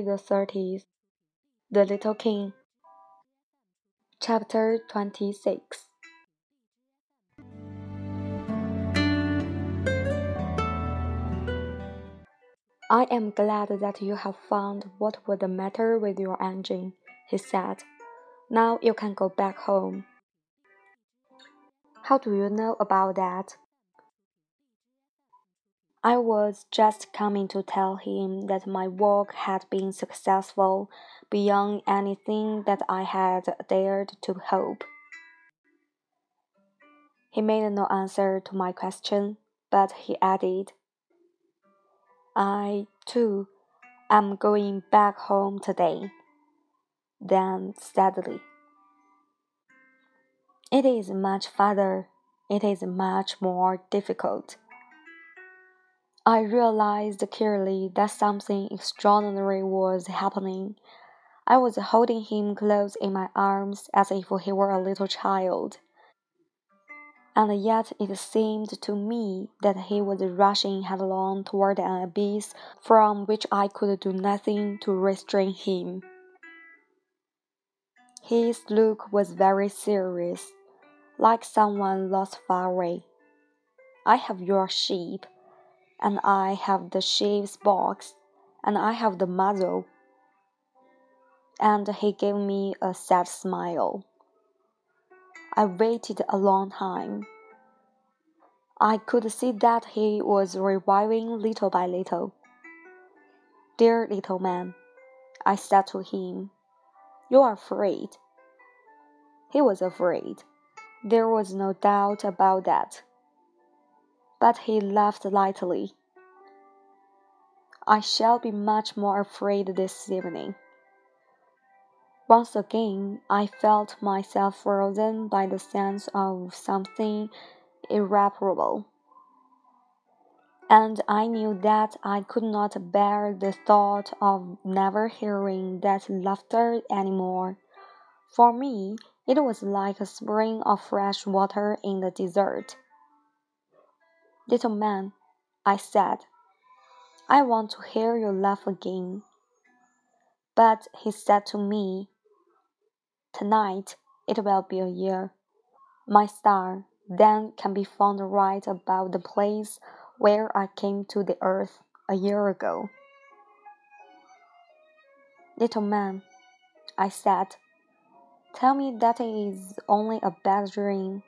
The Thirtieth, The Little King. Chapter 26 I am glad that you have found what was the matter with your engine, he said. Now you can go back home. How do you know about that? I was just coming to tell him that my work had been successful beyond anything that I had dared to hope. He made no answer to my question, but he added, I, too, am going back home today. Then steadily. It is much farther. It is much more difficult. I realized clearly that something extraordinary was happening. I was holding him close in my arms as if he were a little child and yet it seemed to me that he was rushing headlong toward an abyss from which I could do nothing to restrain him. His look was very serious, like someone lost far away. I have your sheep, and I have the sheep's box, and I have the muzzle. And he gave me a sad smile. I waited a long time. I could see that he was reviving little by little. Dear little man, I said to him, You are afraid. He was afraid. There was no doubt about that. But he laughed lightly. I shall be much more afraid this evening. Once again, I felt myself frozen by the sense of something irreparable. And I knew that I could not bear the thought of never hearing that laughter any more. For me, it was like a spring of fresh water in the desert. Little man, I said, I want to hear you laugh again. But he said to me, Tonight it will be a year. My star then can be found right about the place where I came to the earth a year ago. Little man, I said, tell me that it is only a bad dream.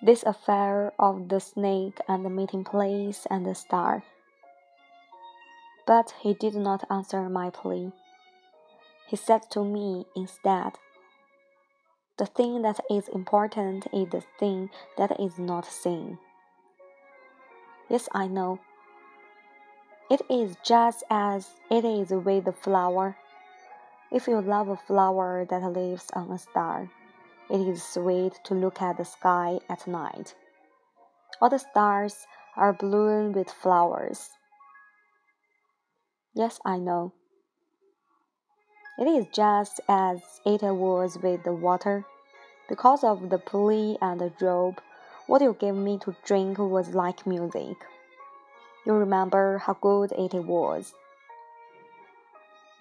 This affair of the snake and the meeting place and the star. But he did not answer my plea. He said to me instead, The thing that is important is the thing that is not seen. Yes, I know. It is just as it is with the flower. If you love a flower that lives on a star, it is sweet to look at the sky at night. All the stars are blown with flowers. Yes, I know. It is just as it was with the water. Because of the pulley and the rope, what you gave me to drink was like music. You remember how good it was.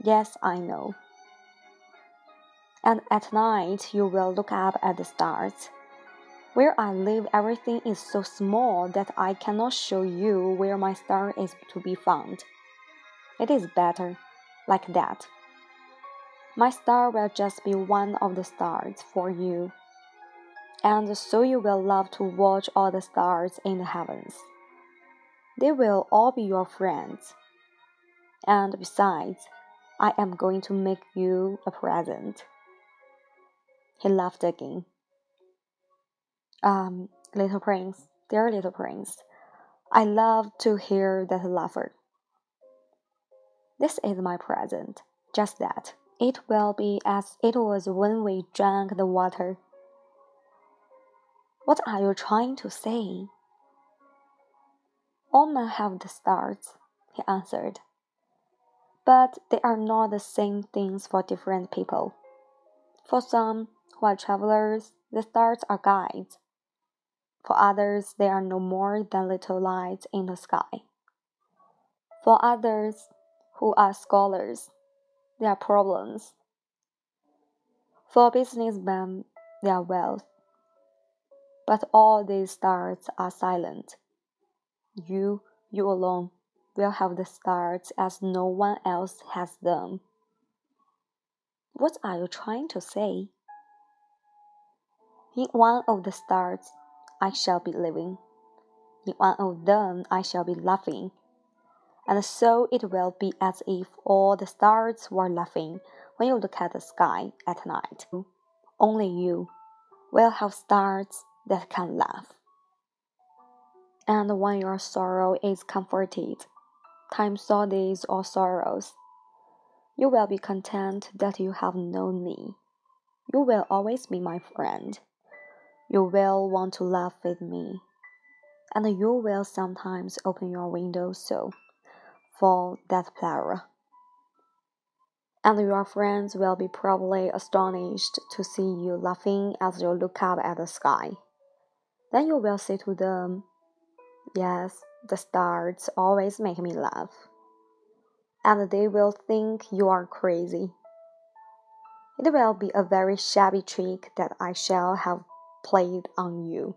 Yes, I know. And at night you will look up at the stars. Where I live, everything is so small that I cannot show you where my star is to be found. It is better like that. My star will just be one of the stars for you and so you will love to watch all the stars in the heavens. They will all be your friends. And besides, I am going to make you a present. He laughed again. Um, little prince, dear little prince, I love to hear that laughter. This is my present, just that. It will be as it was when we drank the water what are you trying to say? All men have the stars, he answered. But they are not the same things for different people. For some who are travelers, the stars are guides. For others, they are no more than little lights in the sky. For others who are scholars, they are problems. For businessmen, they are wealth. But all these stars are silent. You, you alone, will have the stars as no one else has them. What are you trying to say? In one of the stars, I shall be living. In one of them, I shall be laughing. And so it will be as if all the stars were laughing when you look at the sky at night. Only you will have stars that can laugh. And when your sorrow is comforted, time these all sorrows, you will be content that you have known me. You will always be my friend. You will want to laugh with me, and you will sometimes open your window so for that pleasure. And your friends will be probably astonished to see you laughing as you look up at the sky. Then you will say to them, Yes, the stars always make me laugh. And they will think you are crazy. It will be a very shabby trick that I shall have played on you.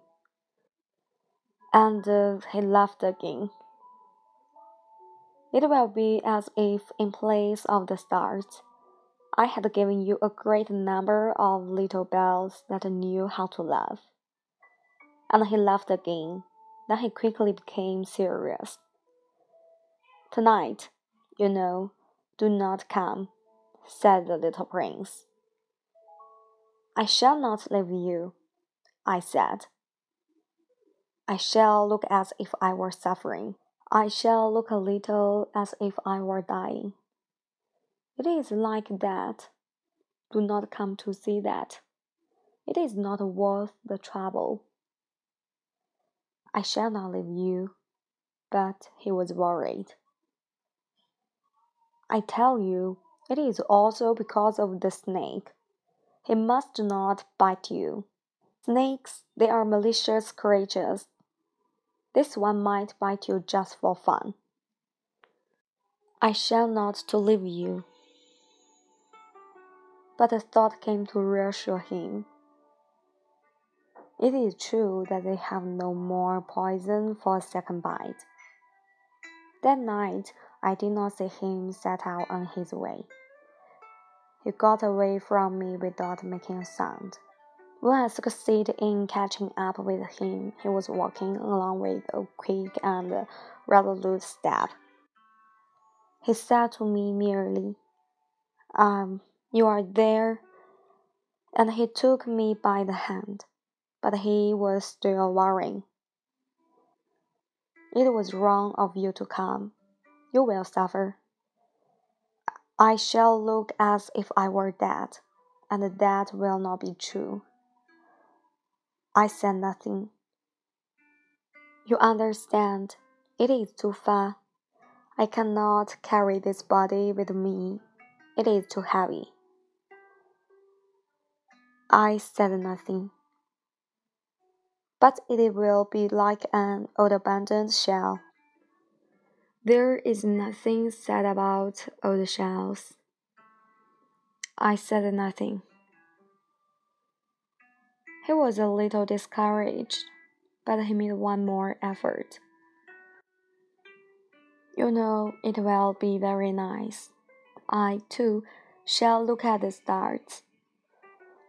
And uh, he laughed again. It will be as if, in place of the stars, I had given you a great number of little bells that knew how to laugh. And he laughed again. Then he quickly became serious. Tonight, you know, do not come, said the little prince. I shall not leave you, I said. I shall look as if I were suffering. I shall look a little as if I were dying. It is like that. Do not come to see that. It is not worth the trouble. I shall not leave you. But he was worried. I tell you, it is also because of the snake. He must not bite you. Snakes, they are malicious creatures. This one might bite you just for fun. I shall not to leave you. But a thought came to reassure him. It is true that they have no more poison for a second bite. That night, I did not see him set out on his way. He got away from me without making a sound. When I succeeded in catching up with him, he was walking along with a quick and resolute step. He said to me merely, Um, you are there? And he took me by the hand but he was still worrying. It was wrong of you to come. You will suffer. I shall look as if I were dead, and that will not be true. I said nothing. You understand, it is too far. I cannot carry this body with me. It is too heavy. I said nothing but it will be like an old abandoned shell. There is nothing said about old shells. I said nothing. He was a little discouraged, but he made one more effort. You know, it will be very nice. I, too, shall look at the stars.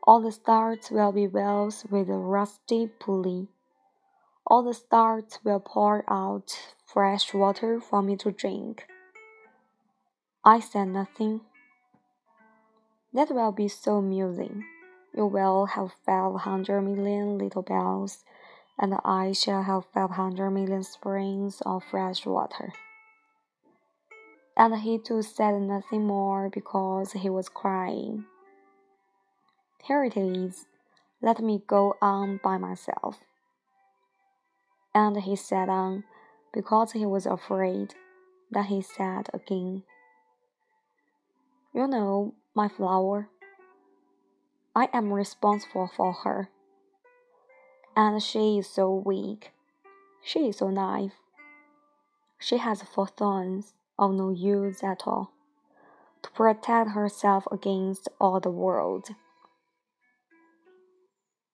All the stars will be wells with a rusty pulley. All the stars will pour out fresh water for me to drink. I said nothing. That will be so amusing. You will have five hundred million little bells, and I shall have five hundred million springs of fresh water. And he too said nothing more because he was crying. Here it is. Let me go on by myself. And he sat on because he was afraid. Then he said again, You know, my flower, I am responsible for her. And she is so weak. She is so naive. She has four thorns of no use at all. to protect herself against all the world.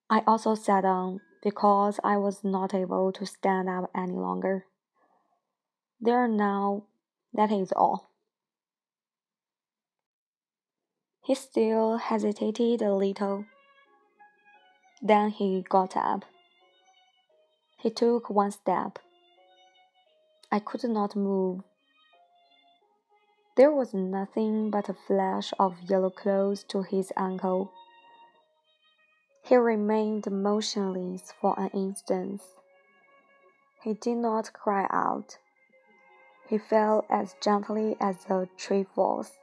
I also sat down because I was not able to stand up any longer. There now, that is all. He still hesitated a little. Then he got up. He took one step. I could not move. There was nothing but a flash of yellow clothes to his ankle. He remained motionless for an instant. He did not cry out. He fell as gently as a tree falls.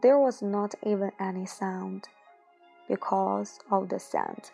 There was not even any sound because of the sand.